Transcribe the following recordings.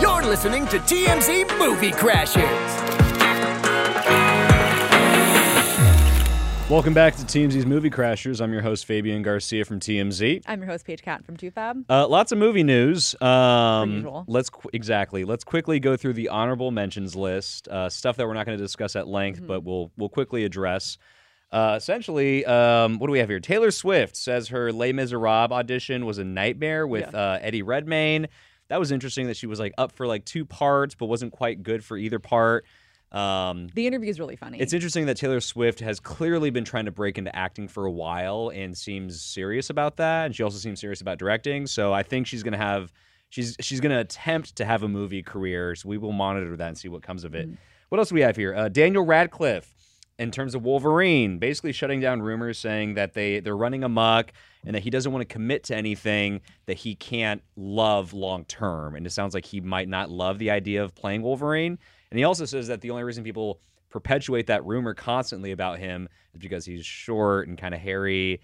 You're listening to TMZ Movie Crashers. Welcome back to TMZ's Movie Crashers. I'm your host Fabian Garcia from TMZ. I'm your host, Paige Cat from Toofab. Uh, lots of movie news. Um, usual. let's qu- exactly. Let's quickly go through the honorable mentions list. Uh, stuff that we're not going to discuss at length, Mm-hmm. but we'll we'll quickly address. Uh, essentially, um, what do we have here? Taylor Swift says her Les Miserables audition was a nightmare with uh, Eddie Redmayne. That was interesting that she was like up for like two parts, but wasn't quite good for either part. Um, The interview is really funny. it's interesting that Taylor Swift has clearly been trying to break into acting for a while and seems serious about that. And she also seems serious about directing. So I think she's gonna have she's she's gonna attempt to have a movie career. So we will monitor that and see what comes of it. What else do we have here? Uh, Daniel Radcliffe, in terms of Wolverine, basically shutting down rumors saying that they they're running amok and that he doesn't want to commit to anything that he can't love long term. And it sounds like he might not love the idea of playing Wolverine. And he also says that the only reason people perpetuate that rumor constantly about him is because he's short and kind of hairy.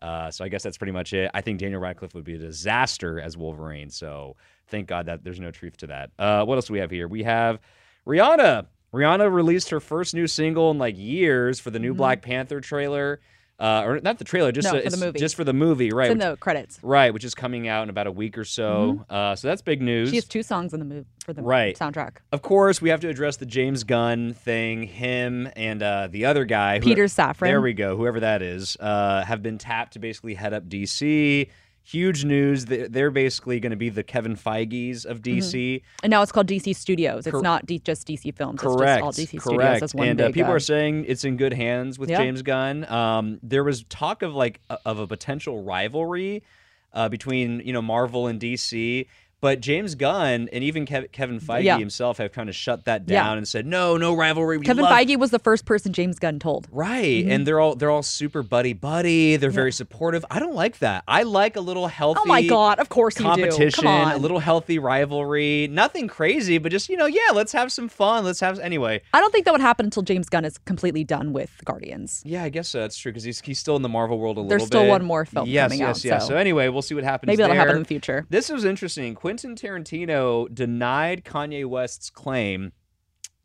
Uh, so I guess that's pretty much it. I think Daniel Radcliffe would be a disaster as Wolverine. So thank God that there's no truth to that. Uh, what else do we have here? We have Rihanna. Rihanna released her first new single in like years for the new Black Panther trailer. Uh, or not the trailer, just Mm-hmm. No, uh, for the movie. just for the movie, right? It's in which- the credits. right, which is coming out in about a week or so. Uh, so that's big news. She has two songs in the movie for the Right. soundtrack. Of course, we have to address the James Gunn thing. Him and uh, the other guy, who- Peter Safran. There we go. Whoever that is, uh, have been tapped to basically head up DC. Huge news. They- They're basically going to be the Kevin Feige's of DC. And now it's called DC Studios. It's Cor- not D- just DC Films. Correct. It's just all DC correct. Studios. That's one and uh, people uh, are saying it's in good hands with Yeah. James Gunn. Um, there was talk of like a, of a potential rivalry uh, between you know Marvel and DC. But James Gunn and even Kev- Kevin Feige Yeah. himself have kind of shut that Yeah. down and said, "No, no rivalry." We Kevin love Feige was the first person James Gunn told. Right, Mm-hmm. and they're all they're all super buddy buddy. They're very supportive. I don't like that. I like a little healthy. Oh my God! Of course competition, Come on. a little healthy rivalry. Nothing crazy, but just you know, yeah, let's have some fun. Let's have anyway. I don't think that would happen until James Gunn is completely done with Guardians. Yeah, I guess so. that's true because he's he's still in the Marvel world a little There's bit. still one more film yes, coming yes, out, yes. yes, so- So anyway, we'll see what happens. Maybe that'll happen in the future. This was interesting. Quentin Tarantino denied Kanye West's claim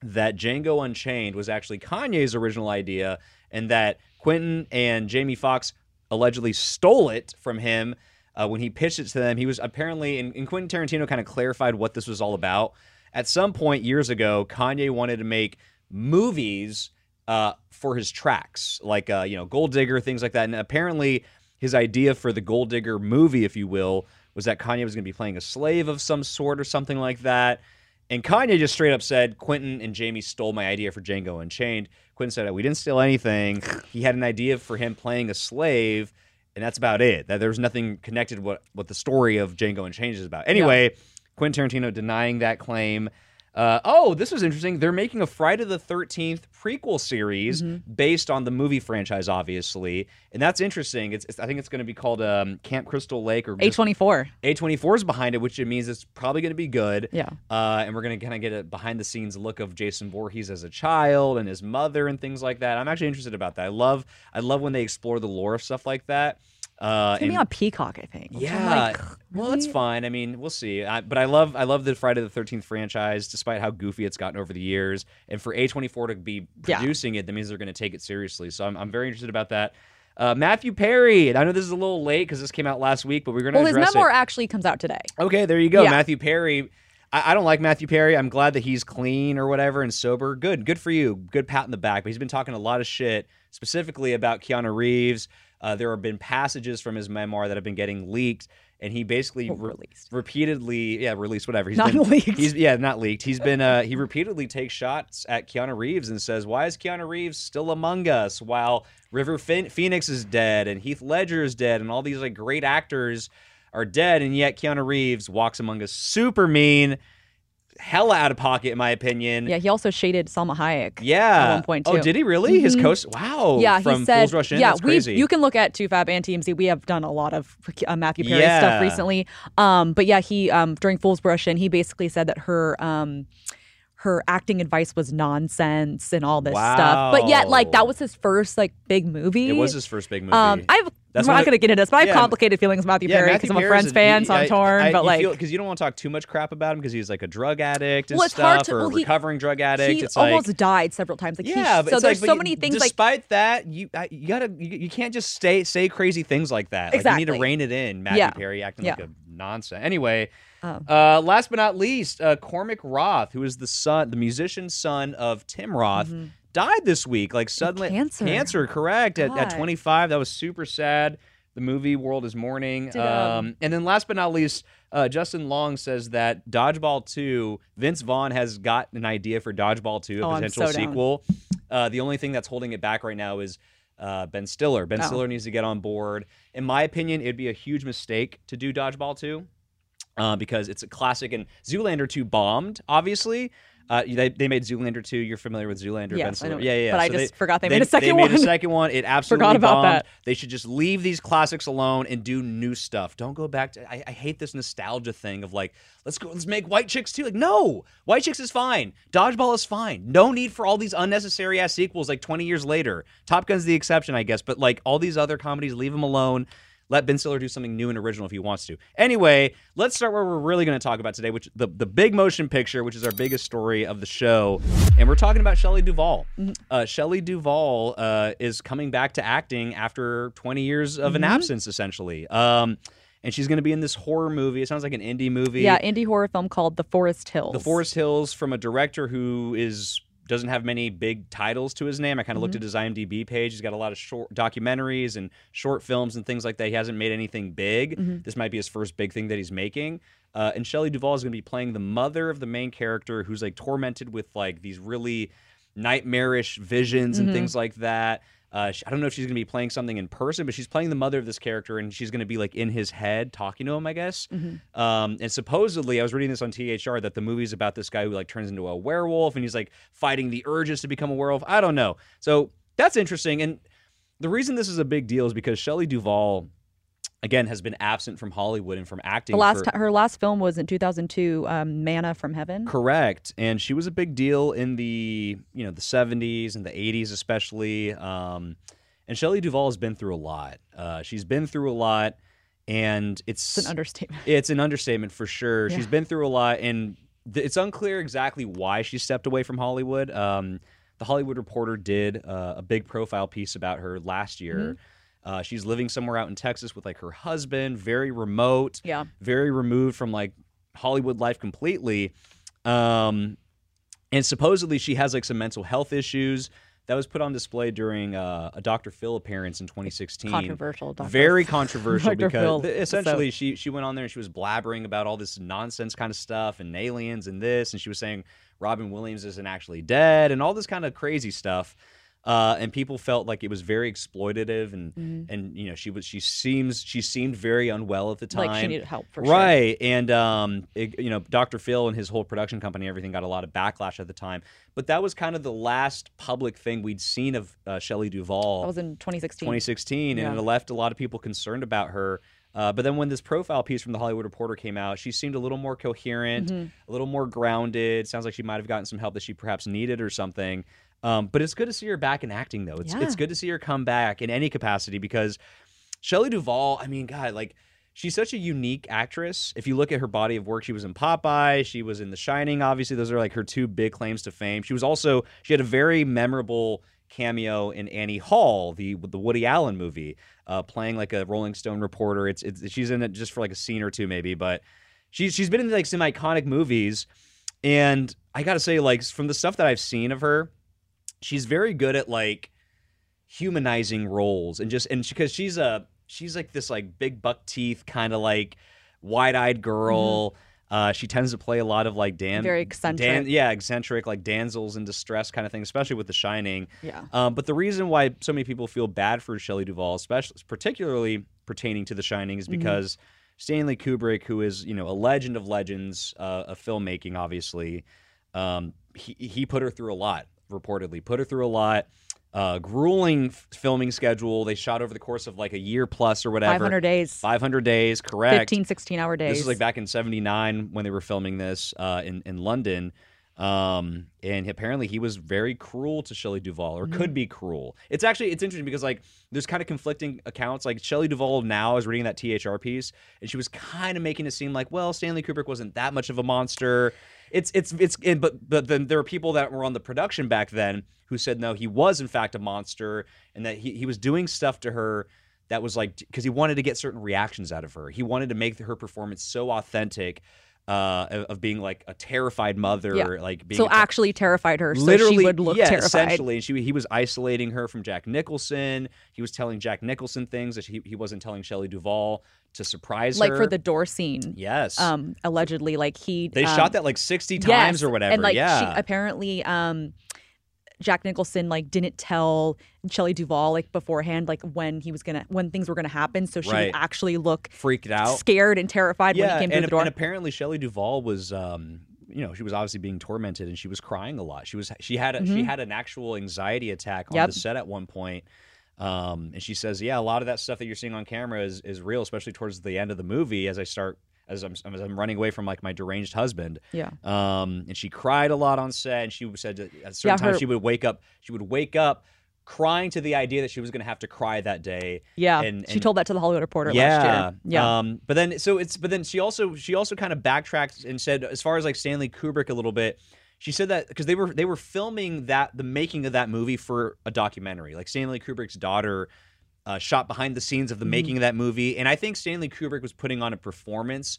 that Django Unchained was actually Kanye's original idea and that Quentin and Jamie Foxx allegedly stole it from him uh, when he pitched it to them. He was apparently, and, and Quentin Tarantino kind of clarified what this was all about. At some point years ago, Kanye wanted to make movies uh, for his tracks, like uh, you know, Gold Digger, things like that. And apparently, his idea for the Gold Digger movie, if you will, was that Kanye was going to be playing a slave of some sort or something like that. And Kanye just straight up said, Quentin and Jamie stole my idea for Django Unchained. Quentin said, We didn't steal anything. He had an idea for him playing a slave, and that's about it. That there's nothing connected what what the story of Django Unchained is about. Anyway, Quentin Tarantino denying that claim. Uh, oh, this was interesting. They're making a Friday the 13th prequel series Mm-hmm. based on the movie franchise, obviously. And that's interesting. It's, it's I think it's going to be called um, Camp Crystal Lake or A24. A24 is behind it, which it means it's probably going to be good. Yeah. Uh, and we're going to kind of get a behind the scenes look of Jason Voorhees as a child and his mother and things like that. I'm actually interested about that. I love I love when they explore the lore of stuff like that. Uh, It's gonna be on Peacock, I think. yeah. like, well, it's fine. I mean, we'll see. I, but I love I love the Friday the Thirteenth franchise, despite how goofy it's gotten over the years. And for A twenty four to be Yeah. producing it, that means they're going to take it seriously. So I'm, I'm very interested about that. Uh, Matthew Perry. and I know this is a little late because this came out last week, but we're going to Well, his memoir it. actually comes out today. Okay, there you go. Yeah. Matthew Perry. I, I don't like Matthew Perry. I'm glad that he's clean or whatever and sober. Good, good for you. Good pat in the back. But he's been talking a lot of shit, specifically about Keanu Reeves. Uh, there have been passages from his memoir that have been getting leaked, and he basically Well, re- released. repeatedly, yeah, released whatever. He's Not been, leaked. He's yeah, not leaked. He's been uh, he repeatedly takes shots at Keanu Reeves and says, "Why is Keanu Reeves still among us while River Phoen- Phoenix is dead and Heath Ledger is dead and all these like great actors?" are dead, and yet Keanu Reeves walks among us super mean, hella out of pocket, in my opinion. Yeah, he also shaded Salma Hayek. Yeah. At one point too. Oh, did he really? His Mhm. coast. Wow. Yeah, From he said. Fools Rush In. yeah, That's we. crazy. You can look at Toofab and TMZ. We have done a lot of uh, Matthew Perry Yeah. stuff recently. Um, but yeah, he um during Fools Rush In, he basically said that her um her acting advice was nonsense and all this stuff. But yet, like that was his first like big movie. It was his first big movie. Um, I've. That's I'm not going to get into this, but I have Yeah, complicated feelings with Matthew Perry because I'm a Friends fan, so I'm torn. but like, because you don't want to talk too much crap about him because he's like a drug addict and Well, it's stuff, hard to- or a well, he- recovering drug addict. he it's like, almost died several times. Like, he, yeah, but so there's like, so many things. Like, Despite that, you I- you gotta you, you can't just stay say crazy things like that. Like, you need to rein it in. Matthew Yeah. Perry acting Yeah. like a nonsense. Anyway, Oh. uh, last but not least, uh, Cormac Roth, who is the son, the musician son of Tim Roth, died this week. Like suddenly, cancer. cancer, correct? At, at 25, that was super sad. The movie world is mourning. Um, and then last but not least, uh, Justin Long says that Dodgeball 2, Vince Vaughn has got an idea for Dodgeball 2, a Oh, potential so sequel. Uh, the only thing that's holding it back right now is uh, Ben Stiller. Ben Oh. Stiller needs to get on board. In my opinion, it'd be a huge mistake to do Dodgeball 2 uh, because it's a classic. And Zoolander 2 bombed, obviously. Uh, they, they made Zoolander 2. You're familiar with Zoolander, Yes, I. Yeah, yeah, yeah. But I So just forgot they made a second They made a one. second one. It absolutely Forgot about bombed. that. They should just leave these classics alone and do new stuff. Don't go back to. I, I hate this nostalgia thing of like, let's go, let's make White Chicks too. Like, no, White Chicks is fine. Dodgeball is fine. No need for all these unnecessary ass sequels. Like 20 years later, Top Gun's the exception, I guess. But like all these other comedies, leave them alone. Let Ben Stiller do something new and original if he wants to. Anyway, let's start where we're really going to talk about today, which the the big motion picture, which is our biggest story of the show, and we're talking about Shelley Duvall. Uh, Shelley Duvall uh, is coming back to acting after 20 years of an absence, essentially. Um, and she's going to be in this horror movie. It sounds like an indie movie. yeah, indie horror film called The Forest Hills. The Forest Hills from a director who is doesn't have many big titles to his name. I kind of looked mm-hmm. at his IMDb page. He's got a lot of short documentaries and short films and things like that. He hasn't made anything big. Mm-hmm. This might be his first big thing that he's making. Uh, and Shelley Duvall is going to be playing the mother of the main character, who's like tormented with like these really nightmarish visions and mm-hmm. things like that. Uh, I don't know if she's going to be playing something in person, but she's playing the mother of this character, and she's going to be like in his head talking to him, I guess. Um, and supposedly, I was reading this on THR that the movie's about this guy who like turns into a werewolf, and he's like fighting the urges to become a werewolf. I don't know. So that's interesting. And the reason this is a big deal is because Shelley Duvall, again, has been absent from Hollywood and from acting. The last for- ti- her last film was in 2002, um, Manna from Heaven. Correct, and she was a big deal in the you know the '70s and the '80s, especially. Um, and Shelley Duvall has been through a lot. Uh, she's been through a lot, and it's It's an understatement. it's an understatement for sure. Yeah. She's been through a lot, and th- it's unclear exactly why she stepped away from Hollywood. Um, the Hollywood Reporter did uh, a big profile piece about her last year. Mm-hmm. Uh, she's living somewhere out in Texas with like her husband, very remote, Yeah. very removed from like Hollywood life completely. Um, and supposedly she has like some mental health issues. That was put on display during uh, a Dr. Phil appearance in 2016 Controversial. Dr. very controversial Dr. because Phil essentially she she went on there and she was blabbering about all this nonsense kind of stuff and aliens and this and she was saying Robin Williams isn't actually dead and all this kind of crazy stuff. Uh, and people felt like it was very exploitative and Mm-hmm. and you know she was she seems she seemed very unwell at the time Like she needed help for sure. right and um it- you know dr phil and his whole production company everything got a lot of backlash at the time but that was kind of the last public thing we'd seen of uh, shelley duvall That was in 2016. 2016, Yeah. and it left a lot of people concerned about her. Uh, but then when this profile piece from the Hollywood Reporter came out, she seemed a little more coherent, Mm-hmm. a little more grounded. Sounds like she might have gotten some help that she perhaps needed or something. Um, but it's good to see her back in acting, though. It's Yeah. it's good to see her come back in any capacity because Shelley Duvall, I mean, God, like she's such a unique actress. If you look at her body of work, she was in Popeye, she was in The Shining. Obviously, those are like her two big claims to fame. She was also she had a very memorable cameo in Annie Hall, the the Woody Allen movie, uh, playing like a Rolling Stone reporter. It's, it's she's in it just for like a scene or two maybe, but she's she's been in like some iconic movies. And I gotta say, like from the stuff that I've seen of her, she's very good at like humanizing roles and just and because she's a she's like this like big buck teeth kind of like wide-eyed girl uh she tends to play a lot of like dan Mm-hmm. Very eccentric. Dan, yeah eccentric like damsels in distress kind of thing especially with the shining Yeah. um, but the reason why so many people feel bad for Shelley Duvall, especially particularly pertaining to The Shining, is Mm-hmm. because Stanley Kubrick, who is you know a legend of legends uh, of filmmaking, obviously, um, he he put her through a lot. Reportedly, put her through a lot. Uh, grueling f- filming schedule. They shot over the course of like a year plus or whatever. 500 days. 500 days, correct. 15, 16 hour days. This is like back in '79 when they were filming this uh, in in London. Um, and apparently he was very cruel to Shelley Duvall, or Mm-hmm. could be cruel. It's actually it's interesting because like there's kind of conflicting accounts. Like Shelley Duvall now is reading that THR piece, and she was kind of making it seem like, well, Stanley Kubrick wasn't that much of a monster. It's it's it's and, but but then there were people that were on the production back then who said no, he was in fact a monster, and that he he was doing stuff to her that was like because he wanted to get certain reactions out of her. He wanted to make her performance so authentic uh, of, being like a terrified mother, Yeah. like being so a- actually terrified her. So literally she would look yeah, terrified. Essentially, and she he was isolating her from Jack Nicholson. He was telling Jack Nicholson things that he, he wasn't telling Shelley Duvall to surprise her, Like her. for the door scene. yes, Um, allegedly, like he they um, shot that like sixty yes, times or whatever. And like yeah, she apparently um Jack Nicholson like didn't tell Shelley Duvall like beforehand like when he was gonna when things were gonna happen, so she Right. would actually look freaked out. scared and terrified yeah, when he came through the door. and apparently Shelley Duvall was, um, you know, she was obviously being tormented and she was crying a lot. She was she had a, she had an actual anxiety attack on Mm-hmm. Yep. the set at one point. Um, and she says, yeah, a lot of that stuff that you're seeing on camera is is real, especially towards the end of the movie as I start as I'm as I'm running away from like my deranged husband. yeah. Um, and she cried a lot on set. And she said that at certain Yeah, times her- she would wake up. She would wake up crying to the idea that she was going to have to cry that day. Yeah. and, she told that to the Hollywood Reporter yeah, last year. Yeah. Um, but then so it's but then she also she also kind of backtracked and said as far as like Stanley Kubrick a little bit. She said that because they were they were filming that the making of that movie for a documentary. Like Stanley Kubrick's daughter uh, shot behind the scenes of Mm-hmm. the making of that movie, and I think Stanley Kubrick was putting on a performance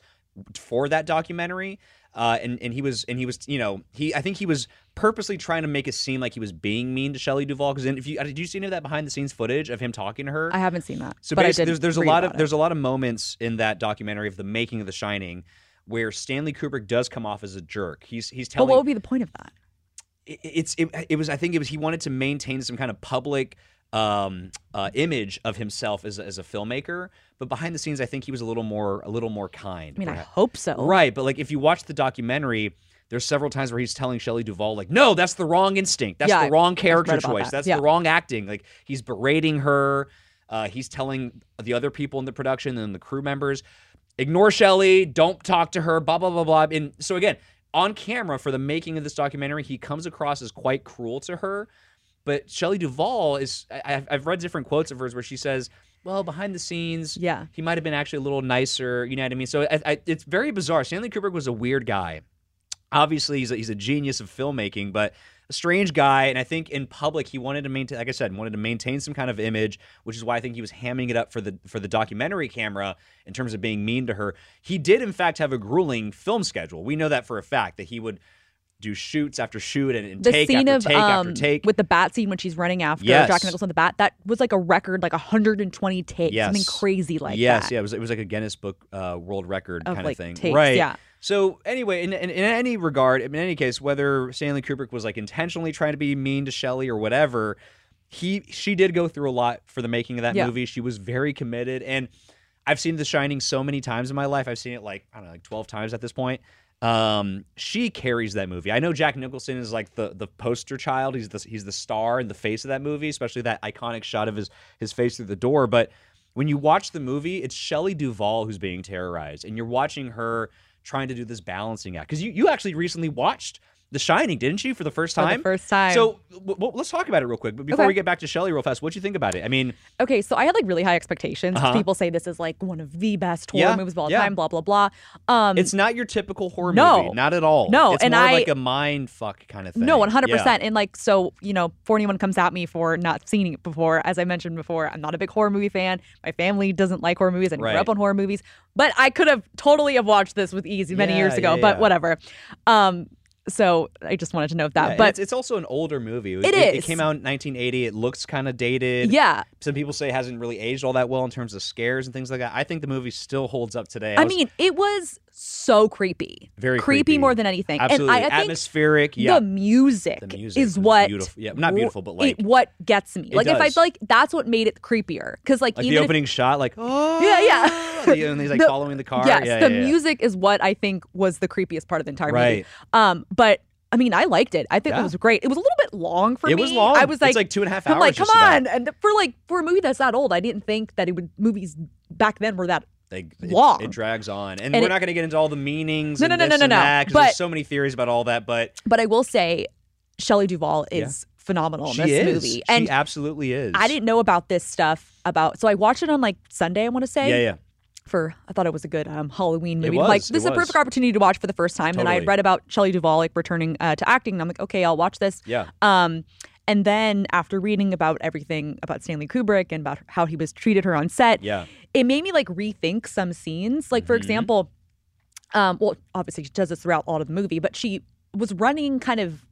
for that documentary. Uh, and and he was and he was you know he I think he was purposely trying to make it seem like he was being mean to Shelley Duvall because if you did you see any of that behind the scenes footage of him talking to her? I haven't seen that. So but basically, there's there's a lot of it. there's a lot of moments in that documentary of the making of The Shining where Stanley Kubrick does come off as a jerk. He's he's telling. But what would be the point of that? it- it's it, it was I think it was he wanted to maintain some kind of public um, uh, image of himself as a, as a filmmaker, but behind the scenes I think he was a little more a little more kind. I mean, I hope so. Right, but like if you watch the documentary, there's several times where he's telling Shelley Duvall like, "No, that's the wrong instinct. That's Yeah, the wrong character choice. that. That's Yeah. the wrong acting." Like he's berating her. Uh, he's telling the other people in the production and the crew members, "Ignore Shelley. Don't talk to her." Blah blah blah blah. And so again, on camera for the making of this documentary, he comes across as quite cruel to her. But Shelley Duvall is. I, I've- read different quotes of hers where she says, "Well, behind the scenes, Yeah. he might have been actually a little nicer. You know what I mean? So I, I, it's very bizarre. Stanley Kubrick was a weird guy. Obviously, he's a, he's a genius of filmmaking, but a strange guy. And I think in public, he wanted to maintain, like I said, wanted to maintain some kind of image, which is why I think he was hamming it up for the for the documentary camera in terms of being mean to her. He did, in fact, have a grueling film schedule. We know that for a fact that he would do shoots after shoot and, and The take scene after of take um, after take. with the bat scene when she's running after Yes. Jack Nicholson the bat, that was like a record, like 120 takes, something crazy like yes, that. yeah, it was it was like a Guinness Book uh, World Record Of, kind like, of thing, takes, right? yeah. So anyway, in, in in any regard, in any case, whether Stanley Kubrick was like intentionally trying to be mean to Shelley or whatever, he she did go through a lot for the making of that Yeah. movie. She was very committed, and I've seen The Shining so many times in my life. I've seen it like I don't know, like twelve times at this point. Um, she carries that movie. I know Jack Nicholson is like the the poster child. He's the he's the star and the face of that movie, especially that iconic shot of his his face through the door. But when you watch the movie, it's Shelley Duvall who's being terrorized, and you're watching her trying to do this balancing act. Because you you actually recently watched The Shining, didn't you, for the first time. For the first time. So w- w- let's talk about it real quick. But before Okay. we get back to Shelley real fast, what'd you think about it? I mean, Okay, so I had like really high expectations. Uh-huh. People say this is like one of the best horror Yeah, movies of all yeah. time, blah blah blah. Um it's not your typical horror No. movie, not at all. No, it's and more I- like a mind fuck kind of thing. No, one hundred percent. And like, so you know, for anyone comes at me for not seeing it before, as I mentioned before, I'm not a big horror movie fan. My family doesn't like horror movies. I Right. grew up on horror movies, but I could have totally have watched this with ease many Yeah, years ago. But whatever. Um, so I just wanted to note that. Yeah, but it's, it's also an older movie. It It, it is. came out in 1980. It looks kind of dated. yeah, Some people say it hasn't really aged all that well in terms of scares and things like that. I think the movie still holds up today. I was- mean, it was so creepy. Very creepy, creepy. more than anything. Absolutely And I, I think atmospheric. Yeah. the music, The music is what beautiful. Yeah, not beautiful, but, like- it, what gets me. Like if I does. like that's what made it creepier because like, like even the if- opening shot, like oh Yeah, yeah. the- and he's like The- following the car. Yes, yeah, the yeah, yeah. music is what I think was the creepiest part of the entire movie. Um, but I mean, I liked it. I think Yeah. it was great. It was a little bit long for It me. It was long. I was It's like, like two and a half I'm like, come just about. on. And for like for a movie that's that old, I didn't think that it would movies back then were that. It, long. it drags on, and, And we're it- not going to get into all the meanings. No, and no, no, no, and no, no. that, But- there's so many theories about all that. But But I will say, Shelley Duvall is phenomenal in she this is. movie, and she absolutely is. I didn't know about this stuff about. So I watched it on like Sunday. I want to say. Yeah, yeah. for I thought it was a good um, Halloween movie. was, like this is a perfect opportunity to watch for the first time. Then I had read about Shelley Duvall like returning uh, to acting, and I'm like, okay, I'll watch this. Yeah. Um, and then after reading about everything about Stanley Kubrick and about how he was treated her on set, Yeah. it made me like rethink some scenes. Like for Mhm. example, um, well, obviously she does this throughout all of the movie, but she was running kind of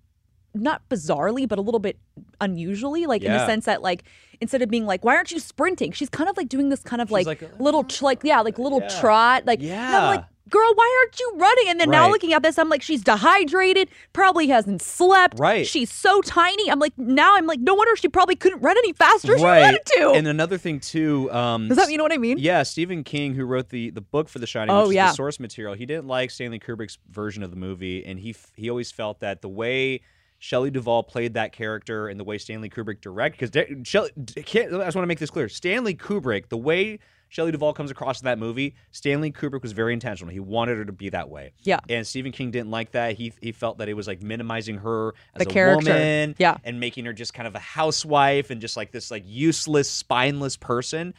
not bizarrely, but a little bit unusually, like in the sense that like instead of being like, "Why aren't you sprinting?" She's kind of like doing this kind of like, like, "Uh, little, tr- like yeah, like little yeah. trot, like I'm like. Girl, why aren't you running? And then now looking at this, I'm like, she's dehydrated, probably hasn't slept. Right. She's so tiny. I'm like, now I'm like, no wonder she probably couldn't run any faster. She right. wanted to. And another thing too. Um, Does that you know what I mean? Yeah, Stephen King, who wrote the the book for The Shining, Oh, which is yeah. the source material, he didn't like Stanley Kubrick's version of the movie, and he he always felt that the way Shelley Duvall played that character and the way Stanley Kubrick directed, because Shelley, d- can't, I just want to make this clear: Stanley Kubrick, the way Shelley Duvall comes across in that movie, Stanley Kubrick was very intentional. He wanted her to be that way. Yeah. And Stephen King didn't like that. He he felt that it was like minimizing her as The a character. woman Yeah. and making her just kind of a housewife and just like this like useless, spineless person.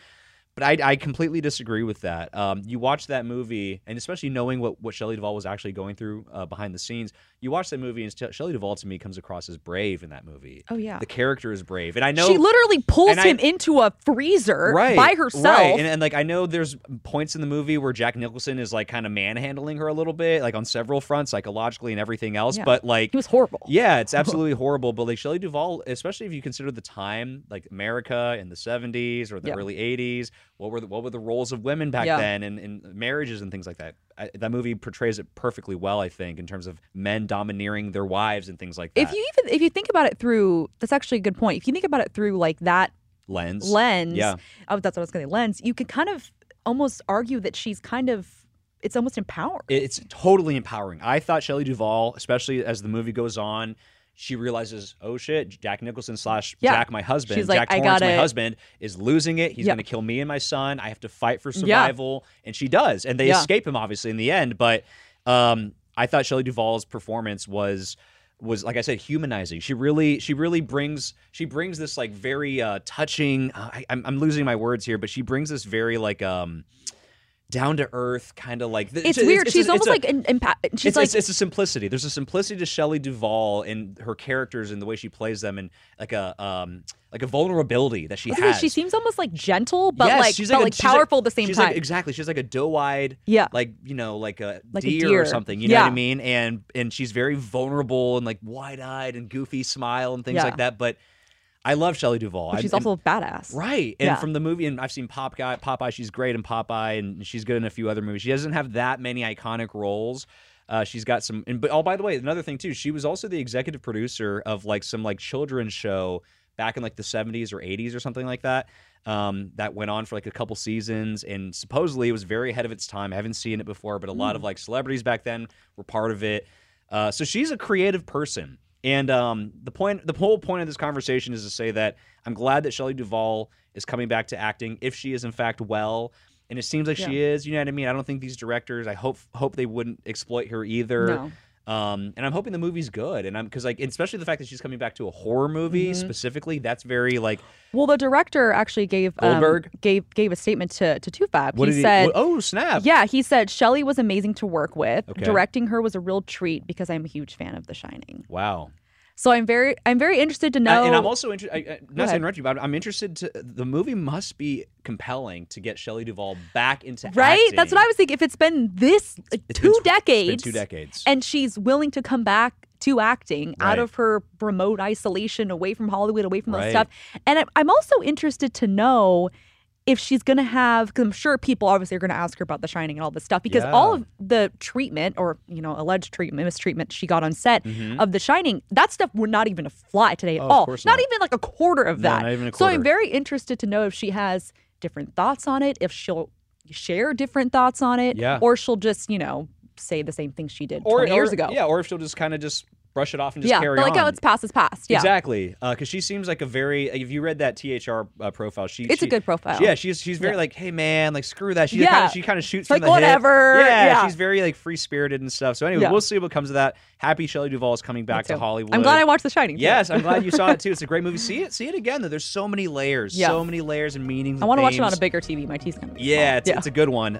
But I, I completely disagree with that. Um, you watch that movie, and especially knowing what, what Shelley Duvall was actually going through uh, behind the scenes, you watch that movie, and Sh- Shelley Duvall to me comes across as brave in that movie. Oh, yeah. the character is brave, and I know she literally pulls and I- him into a freezer right by herself. right. And, and like I know there's points in the movie where Jack Nicholson is like kind of manhandling her a little bit, like on several fronts, psychologically and everything else. Yeah. But like he was horrible. yeah, it's absolutely horrible. But like Shelley Duvall, especially if you consider the time, like America in the '70s or the Yeah. early '80s, what were the, what were the roles of women back Yeah. then, and, and marriages and things like that. I, that movie portrays it perfectly well, I think, in terms of men domineering their wives and things like that. If you even if you think about it through, that's actually a good point. If you think about it through like that lens, lens, yeah, oh, that's what I was going to say, lens. You could kind of almost argue that she's kind of it's almost empowering. it's totally empowering. I thought Shelley Duvall, especially as the movie goes on. She realizes, oh shit, Jack Nicholson slash Yeah. Jack, my husband, She's like, Jack Torrance, my gotta- husband, is losing it. He's Yeah. going to kill me and my son. I have to fight for Yeah. survival, and she does, and they Yeah. escape him obviously in the end. But um, I thought Shelley Duvall's performance was was like I said, humanizing. She really, she really brings, she brings this like very uh, touching. Uh, I, I'm, I'm losing my words here, but she brings this very like um, down to earth kind of like. it's, weird. it's she's almost like an impa- she's it's, like it's, it's a simplicity. There's a simplicity to Shelley Duvall in her characters and the way she plays them, and like a um like a vulnerability that she I was gonna has. she seems almost like gentle, but Yes, like she's a- like she's like- powerful at the same she's time. Like, exactly, she's like a doe-eyed, Yeah. like you know, like a, Like a deer, deer. or something. You know what I mean? And and she's very vulnerable and like wide-eyed and goofy smile and things Yeah. like that. But I love Shelley Duvall. but I- she's and- also a badass. Right. And Yeah. from the movie, and I've seen Pop Guy, Popeye, she's great in Popeye, and she's good in a few other movies. She doesn't have that many iconic roles. Uh, she's got some, and but oh, by the way, another thing too, she was also the executive producer of like some like children's show back in like the 70s or 80s or something like that. Um, that went on for like a couple seasons, and supposedly it was very ahead of its time. I haven't seen it before, but a lot Hmm. of like celebrities back then were part of it. Uh, so she's a creative person. And um, the point, the whole point of this conversation is to say that I'm glad that Shelley Duvall is coming back to acting, if she is in fact well, and it seems like she is. You know what I mean? I don't think these directors. I hope hope they wouldn't exploit her either. No. Um, and I'm hoping the movie's good, and I'm because like especially the fact that she's coming back to a horror movie Mm-hmm. specifically. That's very like Well, the director actually gave um, gave gave a statement to to Toofab. what he did said. Oh snap! "Yeah, he said Shelley was amazing to work with. Okay. Directing her was a real treat because I'm a huge fan of The Shining. Wow. So I'm very I'm very interested to Uh, know. and I'm also interested. Not to interrupt you, but I'm interested to. The movie must be compelling to get Shelley Duvall back into right. acting. That's what I was thinking. If it's been this It's two been tw- it's been decades, two decades. and she's willing to come back to acting out of her remote isolation, away from Hollywood, away from Right. that stuff. And I'm also interested to know if she's gonna have because i'm sure people obviously are gonna ask her about the shining and all this stuff because Yeah. all of the treatment or you know alleged treatment mistreatment she got on set of the shining that stuff would not even fly today at Mm-hmm. Oh, all not. not. even like a quarter of No, that not even a so i'm very interested to know if she has different thoughts on it if she'll share different thoughts on it Yeah. or she'll just you know say the same thing she did or 20 years or- ago Yeah, or if she'll just kind of just brush it off and just yeah carry like on. oh it's past is past yeah Exactly, because she seems like a very. If you read that THR uh, profile, she It's a good profile. Yeah, she's she's very Yeah. like, hey man, like screw that. She Yeah. kind of she kind of shoots like, from the hip. whatever, Yeah, yeah. she's very like free spirited and stuff. So anyway, we'll see what comes of that. Happy Shelley Duvall is coming back to. Hollywood. i'm glad i watched the shining. Yes, I'm glad you saw it too. It's a great movie. See it, see it again. Though there's so many layers, Yeah. so many layers and meanings. i want to watch it on a bigger tv my t's kind of Yeah, it's, it's a good one.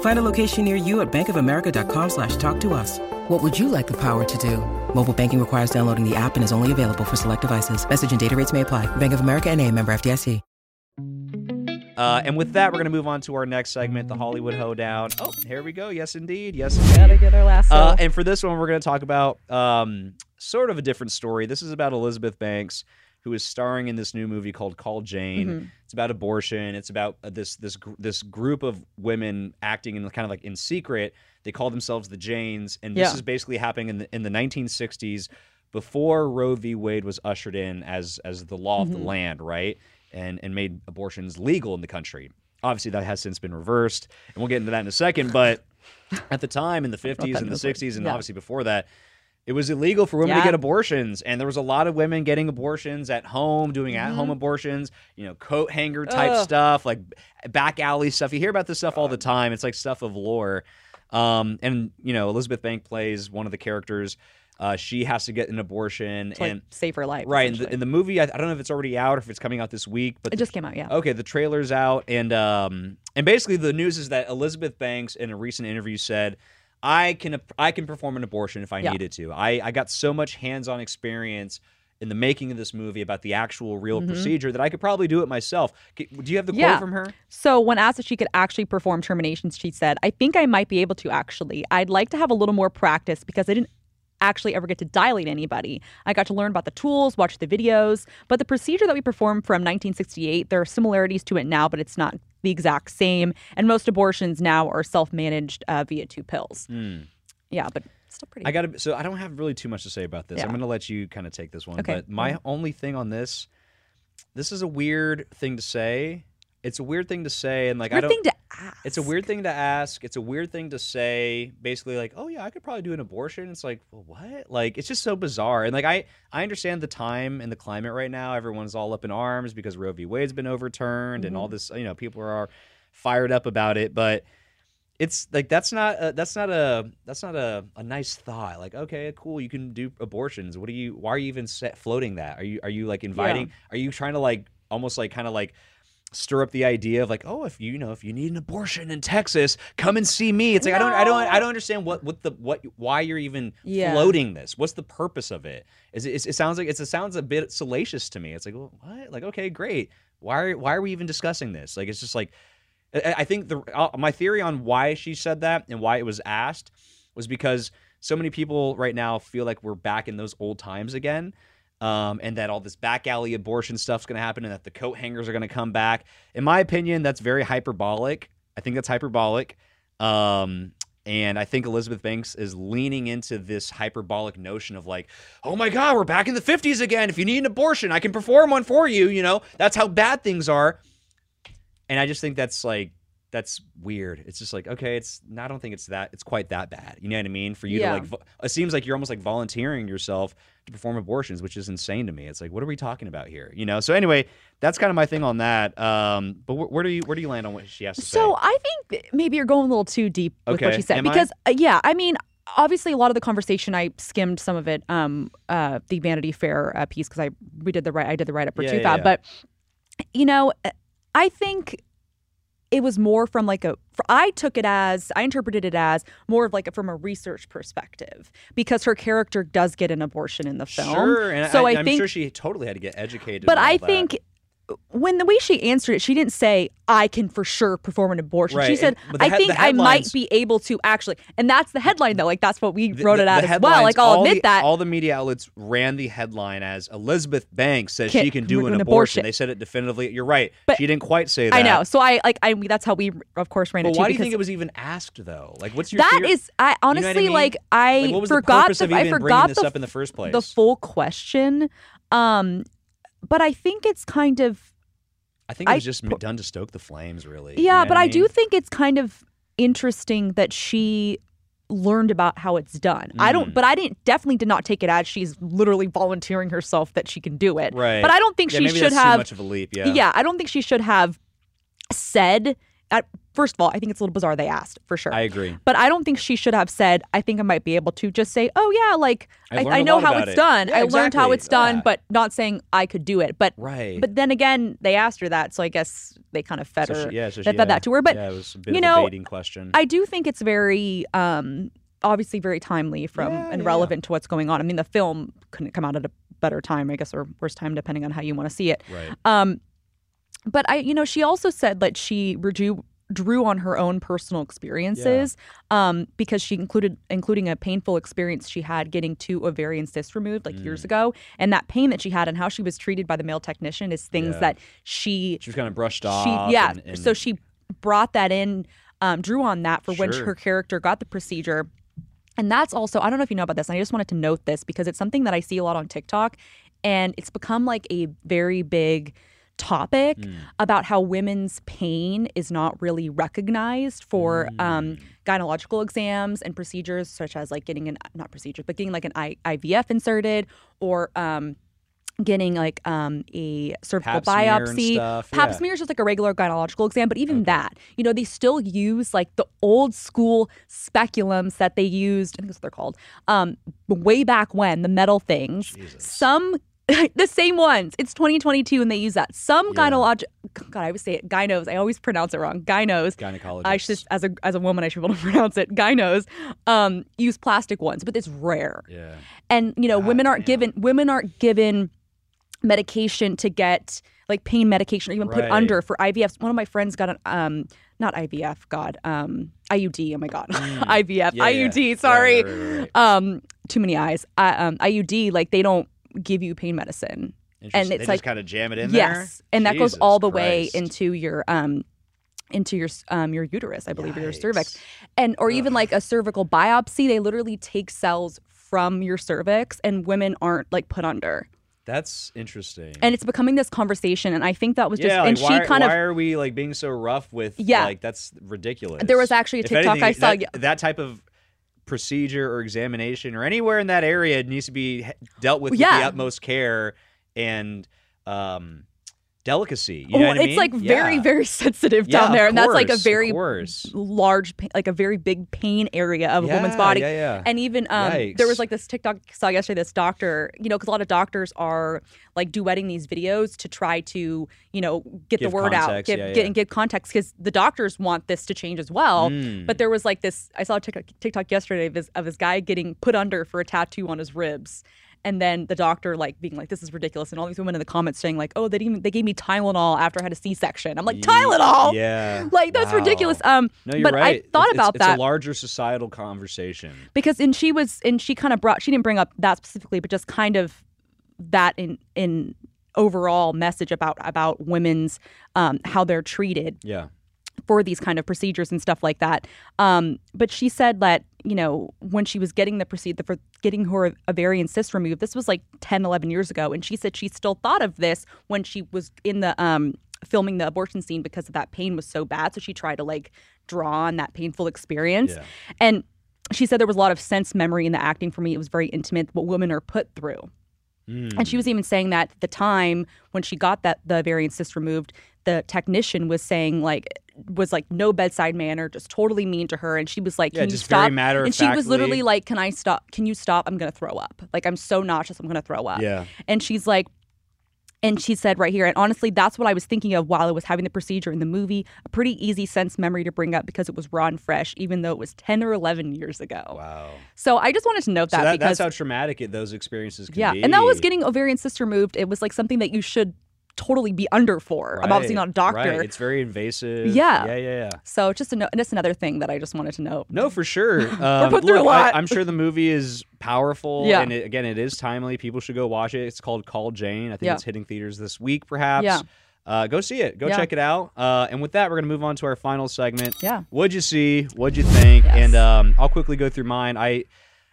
Find a location near you at bankofamerica.com slash talk to us. What would you like the power to do? Mobile banking requires downloading the app and is only available for select devices. Message and data rates may apply. Bank of America and a member FDIC. Uh, and with that, we're going to move on to our next segment, the Hollywood Hoedown. Oh, here we go. Yes, indeed. Yes, indeed. gotta get our last Uh, uh, and for this one, we're going to talk about um, sort of a different story. This is about Elizabeth Banks, who is starring in this new movie called Call Jane. Mm-hmm. It's about abortion. It's about uh, this this this group of women acting in kind of like in secret. They call themselves the Janes, and this Yeah. is basically happening in the in the 1960s before Roe v. Wade was ushered in as as the law of Mm-hmm. the land, right? And and made abortions legal in the country. Obviously, that has since been reversed, and we'll get into that in a second. But at the time, in the 50s and the 60s, and yeah. obviously before that, it was illegal for women to get abortions, and there was a lot of women getting abortions at home, doing Mm-hmm. at-home abortions. You know, coat hanger type Ugh. stuff, like back alley stuff. You hear about this stuff all the time. It's like stuff of lore. Um, and you know, Elizabeth Bank plays one of the characters. Uh, she has to get an abortion, to, like, and save her life. right in the, in the movie, I, I don't know if it's already out or if it's coming out this week, but it the just came out, yeah. Okay, the trailer's out, and um, and basically the news is that Elizabeth Banks in a recent interview said, "I can I can perform an abortion if I Yeah. needed to. I I got so much hands-on experience." In the making of this movie about the actual real procedure, that I could probably do it myself. Do you have the quote Mm-hmm. From her? So when asked if she could actually perform terminations, she said, "I think I might be able to actually. I'd like to have a little more practice because I didn't actually ever get to dilate anybody. I got to learn about the tools, watch the videos, but the procedure that we performed from 1968, there are similarities to it now, but it's not the exact same. And most abortions now are self-managed uh, via two pills. Yeah, but still pretty. I got to. So I don't have really too much to say about this. Yeah. I'm going to let you kind of take this one. Okay. But my only thing on this, this is a weird thing to say. It's a weird thing to say, and like I don't. thing to ask. It's a weird thing to ask. It's a weird thing to say. Basically, like, oh yeah, I could probably do an abortion. It's like, well, what? Like, it's just so bizarre. And like, I I understand the time and the climate right now. Everyone's all up in arms because Roe v. Wade's been overturned, and all mm-hmm. this. You know, people are fired up about it, but it's like that's not a, that's not a that's not a, a nice thought. Like, okay, cool, you can do abortions. What are you? Why are you even set, floating that? Are you are you like inviting? Are you trying to like almost like kind of like stir up the idea of like, oh, if you, you know, if you need an abortion in Texas, come and see me. It's like I don't, I don't, I don't understand what, what the, what, why you're even Yeah. floating this. What's the purpose of it? Is it, it sounds like it's, it sounds a bit salacious to me. It's like, well, what? Like, okay, great. Why, are, why are we even discussing this? Like, it's just like, I, I think the uh, my theory on why she said that and why it was asked was because so many people right now feel like we're back in those old times again. Um, and that all this back alley abortion stuff's going to happen, and that the coat hangers are going to come back. In my opinion, that's very hyperbolic. I think that's hyperbolic. Um, and I think Elizabeth Banks is leaning into this hyperbolic notion of like, oh my God, we're back in the 50s again. If you need an abortion, I can perform one for you. You know, that's how bad things are. And I just think that's like, that's weird. It's just like, okay, it's, I don't think it's that, it's quite that bad. You know what I mean? For you Yeah. to like, it seems like you're almost like volunteering yourself to perform abortions, which is insane to me. It's like, what are we talking about here? You know? So anyway, that's kind of my thing on that. Um, but wh- where do you, where do you land on what she has to say? So I think maybe you're going a little too deep with what she said Am I? because uh, yeah, I mean, obviously a lot of the conversation I skimmed some of it, um, uh, the Vanity Fair uh, piece because I we did the right I did the write up for Yeah, Too yeah, Fat, yeah. but you know, I think it was more from like a I took it as I interpreted it as more of like a, from a research perspective because her character does get an abortion in the film. Sure, and so I, am think sure she totally had to get educated. but I that. When the way she answered it, she didn't say I can for sure perform an abortion. She said and- I think I might be able to actually, and that's the headline though. Like that's what we wrote the- it out as well. Like I'll all admit the, that. all the media outlets ran the headline as Elizabeth Banks says Can- she can do an an, abortion. abortion. They said it definitively. You're right. But- she didn't quite say that. I know. So I like I that's how we of course ran But it too. why do you think it was even asked though? Like, what's your that theory? is I You know honestly I mean? like I Like, forgot the I forgot bringing this the up in the first place? the full question. Um, but I think it's kind of I think it I was just pu- done to stoke the flames, really. You yeah, know but what I do think it's kind of interesting that she learned about how it's done. I don't, Mm. but I didn't definitely did not take it as she's literally volunteering herself that she can do it. Right. But I don't think Yeah, she should have. too much of a leap. Yeah. yeah, I don't think she should have said. At, first of all, I think it's a little bizarre they asked for sure. I agree. But I don't think she should have said, I think I might be able to just say, oh, yeah, like, I I, I know how it's it." done. Yeah, I learned how it's done, Yeah. but not saying I could do it. But Right. but then again, they asked her that. So I guess they kind of fed So her, she, yeah, so they she, fed yeah. that to her. But yeah, it was a bit you of know, a baiting question. I do think it's very, um, obviously very timely from and relevant to what's going on. I mean, the film couldn't come out at a better time, I guess, or worse time, depending on how you want to see it. right. Um, but I, you know, she also said that she drew drew on her own personal experiences um, because she included including a painful experience she had getting two ovarian cysts removed like Mm. years ago and that pain that she had and how she was treated by the male technician is things Yeah. that she She was kind of brushed she off. yeah and- and- so she brought that in um, drew on that for when Sure. her character got the procedure and that's also i don't know if you know about this and i just wanted to note this because it's something that i see a lot on tiktok and it's become like a very big topic Hmm. about how women's pain is not really recognized for Hmm. um, gynecological exams and procedures such as like getting an not procedures but getting like an I, ivf inserted or um, getting like um, a cervical Pap biopsy stuff, pap yeah. smear is just like a regular gynecological exam but even that you know they still use like the old school speculums that they used i think that's what they're called um, way back when the metal things Jesus. some the same ones. It's 2022 and they use that. Some Yeah. gynecologic God, I always say it gynos. I always pronounce it wrong. Gynos. gynecologist. I should as a as a woman I should be able to pronounce it. Gynos um, use plastic ones, but it's rare. Yeah. And you know, God women aren't damn. given women aren't given medication to get like pain medication or even put under for IVFs. One of my friends got an um not IVF, God, um IUD. Oh my God, IVF, Mm. Yeah, yeah. IUD. Right, Sorry, right, right, right. um, too many eyes. Uh, um, IUD, like they don't give you pain medicine. And it's they like- kind of jam it in there. Yes, and that goes all the way into your um into your um your uterus, I believe, or your cervix, and or even like a cervical biopsy. They literally take cells from your cervix, and women aren't like put under. That's interesting. And it's becoming this conversation, and I think that was just yeah, and like, why, she kind why of Why are we like being so rough with? Yeah. like that's ridiculous. There was actually a TikTok I saw- That, that type of procedure or examination or anywhere in that area needs to be dealt with with the utmost care and um, delicacy. You know Well, what I it's mean? like very Yeah. very sensitive Yeah, down there, of and that's like a very large, like a very big pain area of a woman's body. yeah, yeah. And even um, there was like this TikTok I saw yesterday. This doctor, you know, because a lot of doctors are like duetting these videos to try to, you know, get Give the word out, context, give, yeah, get yeah. and give context because the doctors want this to change as well. Mm. But there was like this. I saw a TikTok, TikTok yesterday of his, of his guy getting put under for a tattoo on his ribs. And then the doctor like being like, "This is ridiculous," and all these women in the comments saying like, "Oh, they didn't even they gave me Tylenol after I had a C-section." I'm like, "Tylenol? Yeah, Like that's Wow. ridiculous." Um, No, you're but right. I thought It's- about it's, that It's a larger societal conversation. because and she was and she kind of brought she didn't bring up that specifically, but just kind of that in in overall message about about women's um, how they're treated Yeah. for these kind of procedures and stuff like that. Um, but she said that, you know, when she was getting the procedure for getting her ovarian cyst removed, this was like 10, 11 years ago. And she said she still thought of this when she was in the um, filming the abortion scene because that pain was so bad. So she tried to like draw on that painful experience. Yeah. And she said there was a lot of sense memory in the acting for me. It was very intimate, what women are put through. Mm. And she was even saying that at the time when she got that the ovarian cyst removed, the technician was saying like was like no bedside manner, just totally mean to her. And she was like, Yeah, "Can you just very stop?" and she was literally like, "Can I stop? Can you stop? I'm gonna throw up. Like I'm so nauseous, I'm gonna throw up." Yeah. And she's like, And she said right here, and honestly, that's what I was thinking of while I was having the procedure in the movie. A pretty easy sense memory to bring up because it was raw and fresh, even though it was 10 or 11 years ago. Wow. So I just wanted to note So that, that, because that's how traumatic it, those experiences can yeah, be. and that was getting ovarian cyst removed. It was like something that you should totally be under for. I'm obviously not a doctor. Right. It's very invasive. Yeah. Yeah, yeah, yeah. So just a no- just another thing that I just wanted to note. No, for sure. Um, put through a look, I, lot. I'm sure the movie is powerful. Yeah. And it, again, it is timely. People should go watch it. It's called Call Jane. I think Yeah. it's hitting theaters this week, perhaps. Yeah. Uh, go see it. Go Yeah. check it out. Uh, and with that, we're going to move on to our final segment. Yeah. What'd you see? What'd you think? Yes. And um, I'll quickly go through mine. I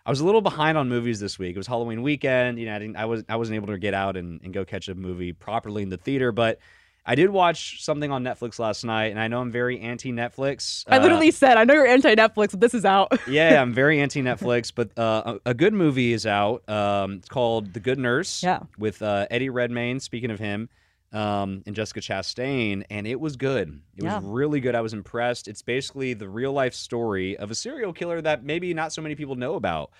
I was a little behind on movies this week. It was Halloween weekend. You know, I didn't. I was I wasn't able to get out and, and go catch a movie properly in the theater, but. I did watch something on Netflix last night, and I know I'm very anti Netflix. I literally said, I know you're anti Netflix, but this is out. yeah, I'm very anti Netflix, but uh, a, a good movie is out. Um, it's called The Good Nurse. Yeah. With uh, Eddie Redmayne. Speaking of him, um, and Jessica Chastain, and it was good. It Yeah. was really good. I was impressed. It's basically the real life story of a serial killer that maybe not so many people know about.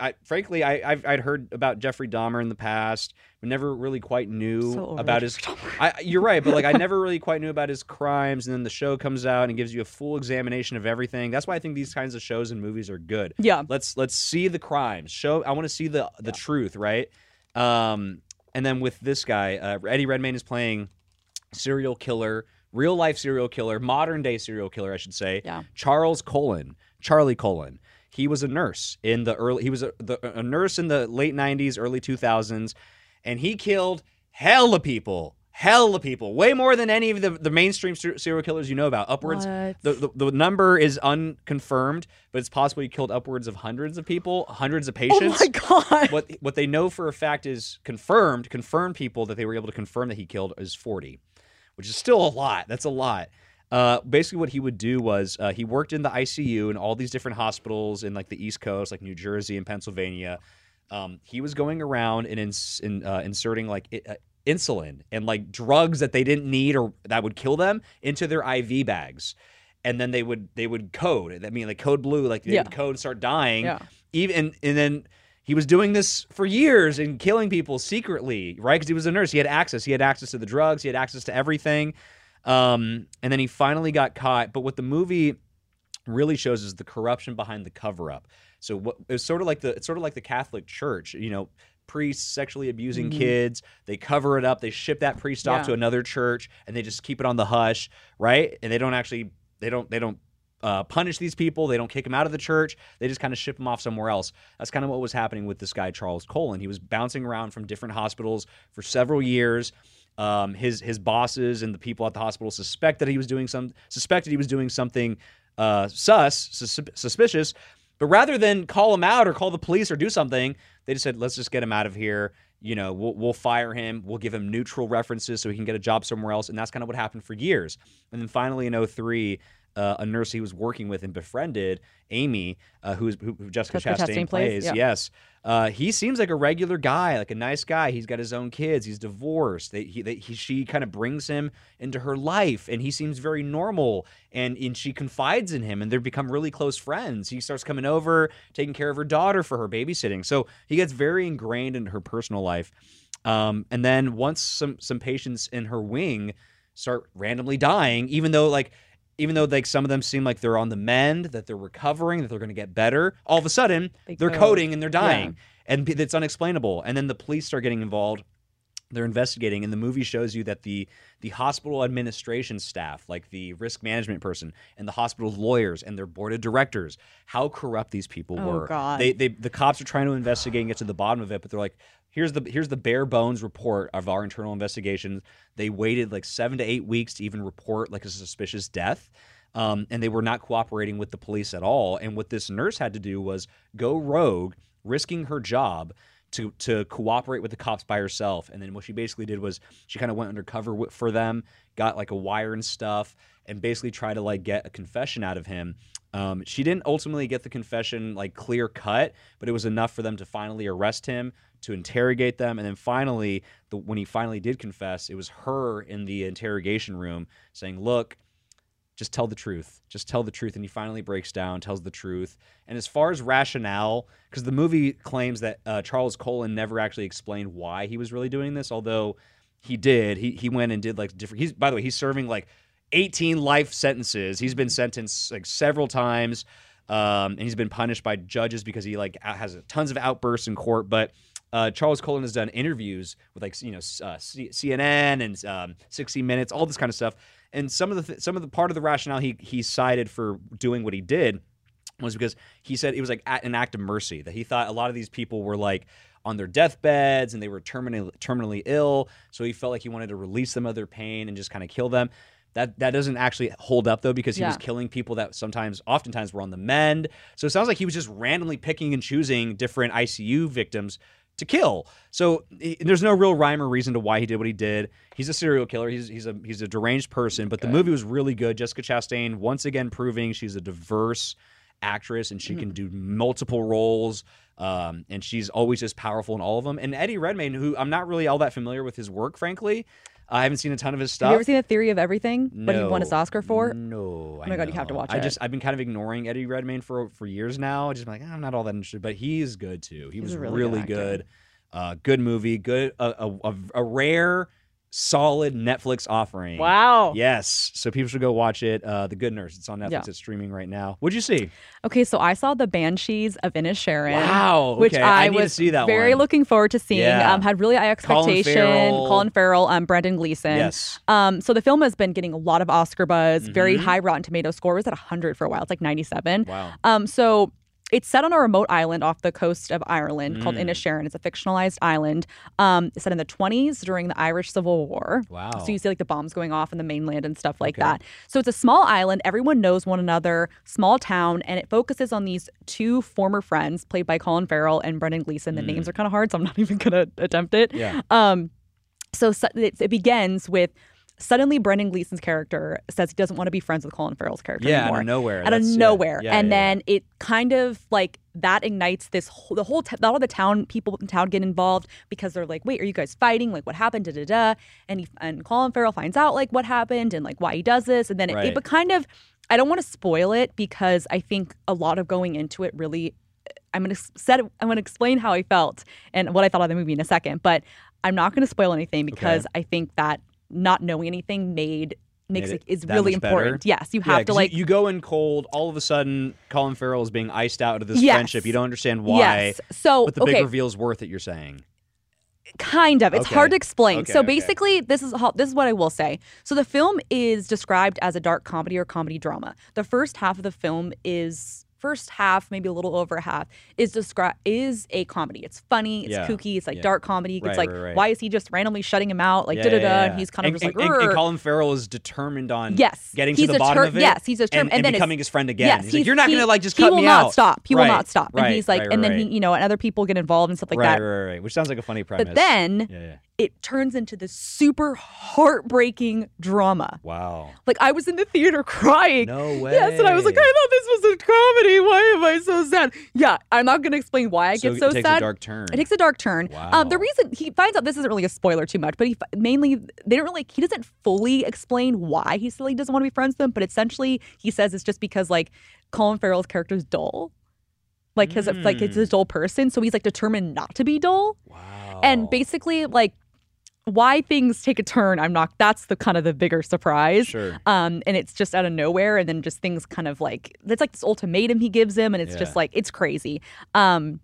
I, frankly, I, I've I'd heard about Jeffrey Dahmer in the past, but never really quite knew So about his. I, you're right, but like I never really quite knew about his crimes, and then the show comes out and gives you a full examination of everything. That's why I think these kinds of shows and movies are good. Yeah. Let's let's see the crimes. Show. I want to see the the truth, right? Um, and then with this guy, uh, Eddie Redmayne is playing serial killer, real life serial killer, modern day serial killer, I should say. Yeah. Charles Cullen, Charlie Cullen. He was a nurse in the early. He was a, the, a nurse in the late '90s, early 2000s, and he killed hell of people. Hell of people, way more than any of the, the mainstream ser- serial killers you know about. Upwards, the, the the number is unconfirmed, but it's possible he killed upwards of hundreds of people, hundreds of patients. Oh my god. what what they know for a fact is confirmed confirmed people that they were able to confirm that he killed is 40 which is still a lot that's a lot uh, basically what he would do was uh, he worked in the icu in all these different hospitals in like the east coast like new jersey and pennsylvania um, he was going around and ins- in, uh, inserting like i- uh, insulin and like drugs that they didn't need or that would kill them into their iv bags and then they would they would code i mean like code blue like they Yeah. would code and start dying Yeah. even and, and then he was doing this for years and killing people secretly, right? Because he was a nurse. He had access. He had access to the drugs. He had access to everything. Um, and then he finally got caught. But what the movie really shows is the corruption behind the cover up. So what it's sort of like the it's sort of like the Catholic Church, you know, priests sexually abusing kids, they cover it up, they ship that priest off Yeah. to another church and they just keep it on the hush, right? And they don't actually they don't they don't uh, punish these people. They don't kick them out of the church. They just kind of ship them off somewhere else. That's kind of what was happening with this guy Charles Cullen. He was bouncing around from different hospitals for several years. Um, his his bosses and the people at the hospital suspect that he was doing some suspected he was doing something uh, sus sus- suspicious. But rather than call him out or call the police or do something, they just said, "Let's just get him out of here." You know, we'll, we'll fire him. We'll give him neutral references so he can get a job somewhere else. And that's kind of what happened for years. And then finally in 03, uh, a nurse he was working with and befriended, Amy, uh, who's, who, who Jessica, Jessica Chastain, Chastain plays, plays. yeah. Yes. Uh, he seems like a regular guy, like a nice guy. He's got his own kids. He's divorced. They, he, they, he, she kind of brings him into her life, and he seems very normal. And, and she confides in him, and they become really close friends. He starts coming over, taking care of her daughter for her babysitting. So he gets very ingrained in her personal life. Um, and then once some some patients in her wing start randomly dying, even though like even though like some of them seem like they're on the mend, that they're recovering, that they're going to get better, all of a sudden They are coding and they're dying, and it's unexplainable. And then the police start getting involved. They're investigating, and the movie shows you that the the hospital administration staff, like the risk management person and the hospital's lawyers and their board of directors, how corrupt these people Oh, were. God. They, they the cops are trying to investigate and get to the bottom of it, but they're like, here's the here's the bare bones report of our internal investigations. They waited like seven to eight weeks to even report like a suspicious death. Um, and they were not cooperating with the police at all. And what this nurse had to do was go rogue, risking her job to to cooperate with the cops by herself. And then what she basically did was she kind of went undercover for them, got like a wire and stuff, and basically try to like get a confession out of him. Um, she didn't ultimately get the confession like clear cut, but it was enough for them to finally arrest him, to interrogate them, and then finally, the, when he finally did confess, it was her in the interrogation room saying, "Look." just tell the truth. Just tell the truth. And he finally breaks down, tells the truth. And as far as rationale, because the movie claims that uh, Charles Cullen never actually explained why he was really doing this, although he did. He he went and did like different. He's by the way, he's serving like 18 life sentences. He's been sentenced like several times, um, and he's been punished by judges because he like has tons of outbursts in court. But uh, Charles Cullen has done interviews with like you know uh, C- CNN and um, 60 Minutes, all this kind of stuff. And some of the th- some of the part of the rationale he he cited for doing what he did was because he said it was like an act of mercy that he thought a lot of these people were like on their deathbeds and they were terminally terminally ill so he felt like he wanted to release them of their pain and just kind of kill them that that doesn't actually hold up though because he was killing people that sometimes oftentimes were on the mend so it sounds like he was just randomly picking and choosing different ICU victims to kill. So he- there's no real rhyme or reason to why he did what he did. He's a serial killer. He's he's a he's a deranged person. But the movie was really good. Jessica Chastain once again proving she's a diverse actress and she can do multiple roles. Um, and she's always just powerful in all of them. And Eddie Redmayne, who I'm not really all that familiar with his work, frankly. I haven't seen a ton of his stuff. Have you ever seen The Theory of Everything? No, What he won his. Oscar for? No. Oh my God, you have to watch I it. just I've been kind of ignoring Eddie Redmayne for for years now. Just like "Ah, I'm not all that interested, but he's good too. He He's was really, really good good. Uh, good movie. Good. A, a, a, a rare, solid Netflix offering. Wow. Yes. So people should go watch it. Uh, the Good Nurse. It's on Netflix. Yeah. It's streaming right now. What'd you see? Okay, so I saw the Banshees of Inisherin. Wow, Which. I, I was see that very one. looking forward to seeing. Yeah. Um, had really high Colin expectation. Farrell. Colin Farrell, um, Brendan Gleeson. Yes. Um, so the film has been getting a lot of Oscar buzz. Very Mhm. high Rotten Tomato score. It was at 100 for a while. It's like 97. Wow. Um, so it's set on a remote island off the coast of Ireland called Mm. Inisherin. It's a fictionalized island. Um, it's set in the 20s during the Irish Civil War. Wow. So you see like the bombs going off in the mainland and stuff like Okay. that. So it's a small island. Everyone knows one another. Small town, and it focuses on these two former friends played by Colin Farrell and Brendan Gleeson. The names are kind of hard, so I'm not even gonna attempt it. Mm. Yeah. Um, so it begins with suddenly Brendan Gleeson's character says he doesn't want to be friends with Colin Farrell's character Yeah, out of nowhere. Out of That's- yeah. nowhere, Yeah, and yeah, then it kind of like that ignites this whole, the whole t- all of the town people in town get involved because they're like, wait, are you guys fighting? Like, what happened? Da da da. And he and Colin Farrell finds out like what happened and like why he does this, and then it, Right. it but kind of. I don't want to spoil it because I think a lot of going into it really I'm gonna s- set. I'm gonna explain how I felt and what I thought of the movie in a second, but I'm not gonna spoil anything because I think that not knowing anything made makes it is really much better? important. Yes, you Yeah, have to 'cause like. you, you go in cold. All of a sudden, Colin Farrell is being iced out of this Yes. friendship. You don't understand why, Yes. So but the okay, big reveal's worth it. You're saying. kind of. It's Okay. hard to explain. Okay, so basically, this is how, this is what I will say. So the film is described as a dark comedy or comedy drama. The first half of the film is first half, maybe a little over half, is described is a comedy. It's funny, it's Yeah. kooky, it's like Yeah. dark comedy. It's Right, like right, right. why is he just randomly shutting him out? Like da da da. And he's kind of just and, like and, and. Colin Farrell is determined on Yes, getting he's to the bottom of it. yes, he's determined- and, and then becoming his friend again. Yes, he's like, you're not he- gonna like just he cut will me not out. stop. He will not stop. Right, and he's like, right, and then he, you know, and other people get involved and stuff like that. right, right, right. which sounds like a funny premise. But then. It turns into this super heartbreaking drama. wow, Like I was in the theater crying. no way. Yes, and I was like, I thought this was a comedy. Why am I so sad? Yeah, I'm not going to explain why I so get so it takes sad. a dark turn. It takes a dark turn. Um, the reason he finds out this isn't really a spoiler too much, but he mainly they don't really he doesn't fully explain why he still he doesn't want to be friends with them, but essentially he says it's just because like Colin Farrell's character is dull, like because like it's Mm. a dull person, so he's like determined not to be dull, wow. and basically like why things take a turn. I'm not. That's the kind of the bigger surprise. sure. Um, and it's just out of nowhere, and then just things kind of like it's like this ultimatum he gives him, and it's Yeah. just like it's crazy. Um,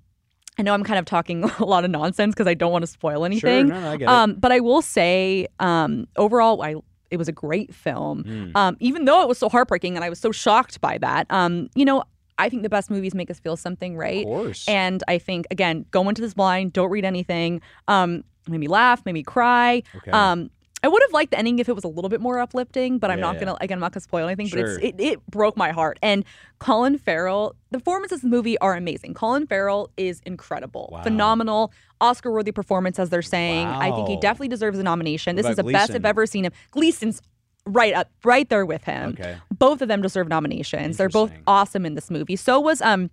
I know I'm kind of talking a lot of nonsense because I don't want to spoil anything. Sure, no, I get it. Um, but I will say, um, overall, I it was a great film. Mm. Um, even though it was so heartbreaking, and I was so shocked by that. Um, you know, I think the best movies make us feel something, right? Of course. And I think again, go into this blind, don't read anything. Um, made me laugh, made me cry. Okay. Um, I would have liked the ending if it was a little bit more uplifting, but I'm Yeah, not gonna again I'm not gonna spoil anything. But Sure. it's it, it broke my heart. And Colin Farrell, the performances in the movie are amazing. Colin Farrell is incredible, Wow. phenomenal, Oscar-worthy performance, as they're saying. I think he definitely deserves a nomination. What This is the about best I've ever seen him. Gleeson's right up, right there with him. Okay. Both of them deserve nominations. They're both awesome in this movie. So was um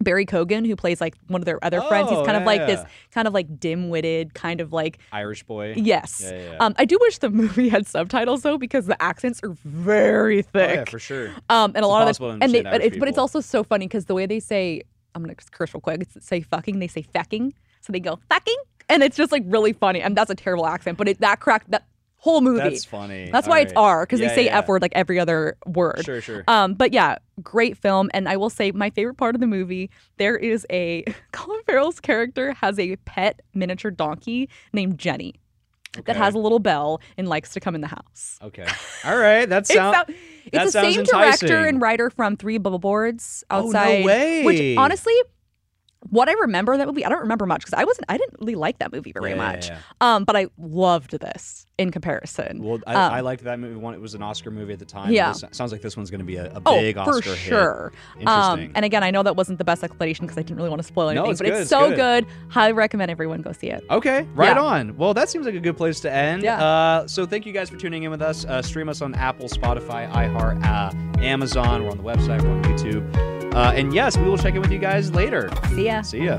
Barry Keoghan, who plays like one of their other friends. He's Oh, kind of like yeah. this kind of like dim-witted, kind of like Irish boy. yes. Yeah, yeah, yeah. Um, I do wish the movie had subtitles though, because the accents are very Oh, thick. yeah, for sure. Um, and a lot of the, and they, but, it's, but it's also so funny because the way they say, I'm gonna curse real quick. Say fucking, they say fecking, so they go fucking. and it's just like really funny. And that's a terrible accent, but it that cracked that whole movie. That's funny. That's All why it's. R because Yeah, they say yeah. F word like every other word. Sure, sure. Um, but yeah, great film. And I will say my favorite part of the movie, there is a Colin Farrell's character has a pet miniature donkey named Jenny that has a little bell and likes to come in the house. Okay. All right. That It's, sounds. so- it's that the sounds same director and writer from Three Billboards Oh, no Outside. way. Which honestly, what I remember that movie, I don't remember much because I wasn't, I didn't really like that movie very Yeah, yeah, much. yeah. Um, but I loved this in comparison. Well, I, Um, I liked that movie. One, it was an Oscar movie at the time. Yeah. This, sounds like this one's going to be a, a Oh, big for Oscar hit. sure. Interesting. Um, and again, I know that wasn't the best explanation because I didn't really want to spoil No, anything, it's but good, it's it's so good. good. Highly recommend everyone go see it. Okay, right Yeah. on. Well, that seems like a good place to end. Yeah. Uh, so thank you guys for tuning in with us. Uh, stream us on Apple, Spotify, iHeart, uh, Amazon. We're on the website. We're on YouTube. Uh, and yes, we will check in with you guys later. See ya. See ya.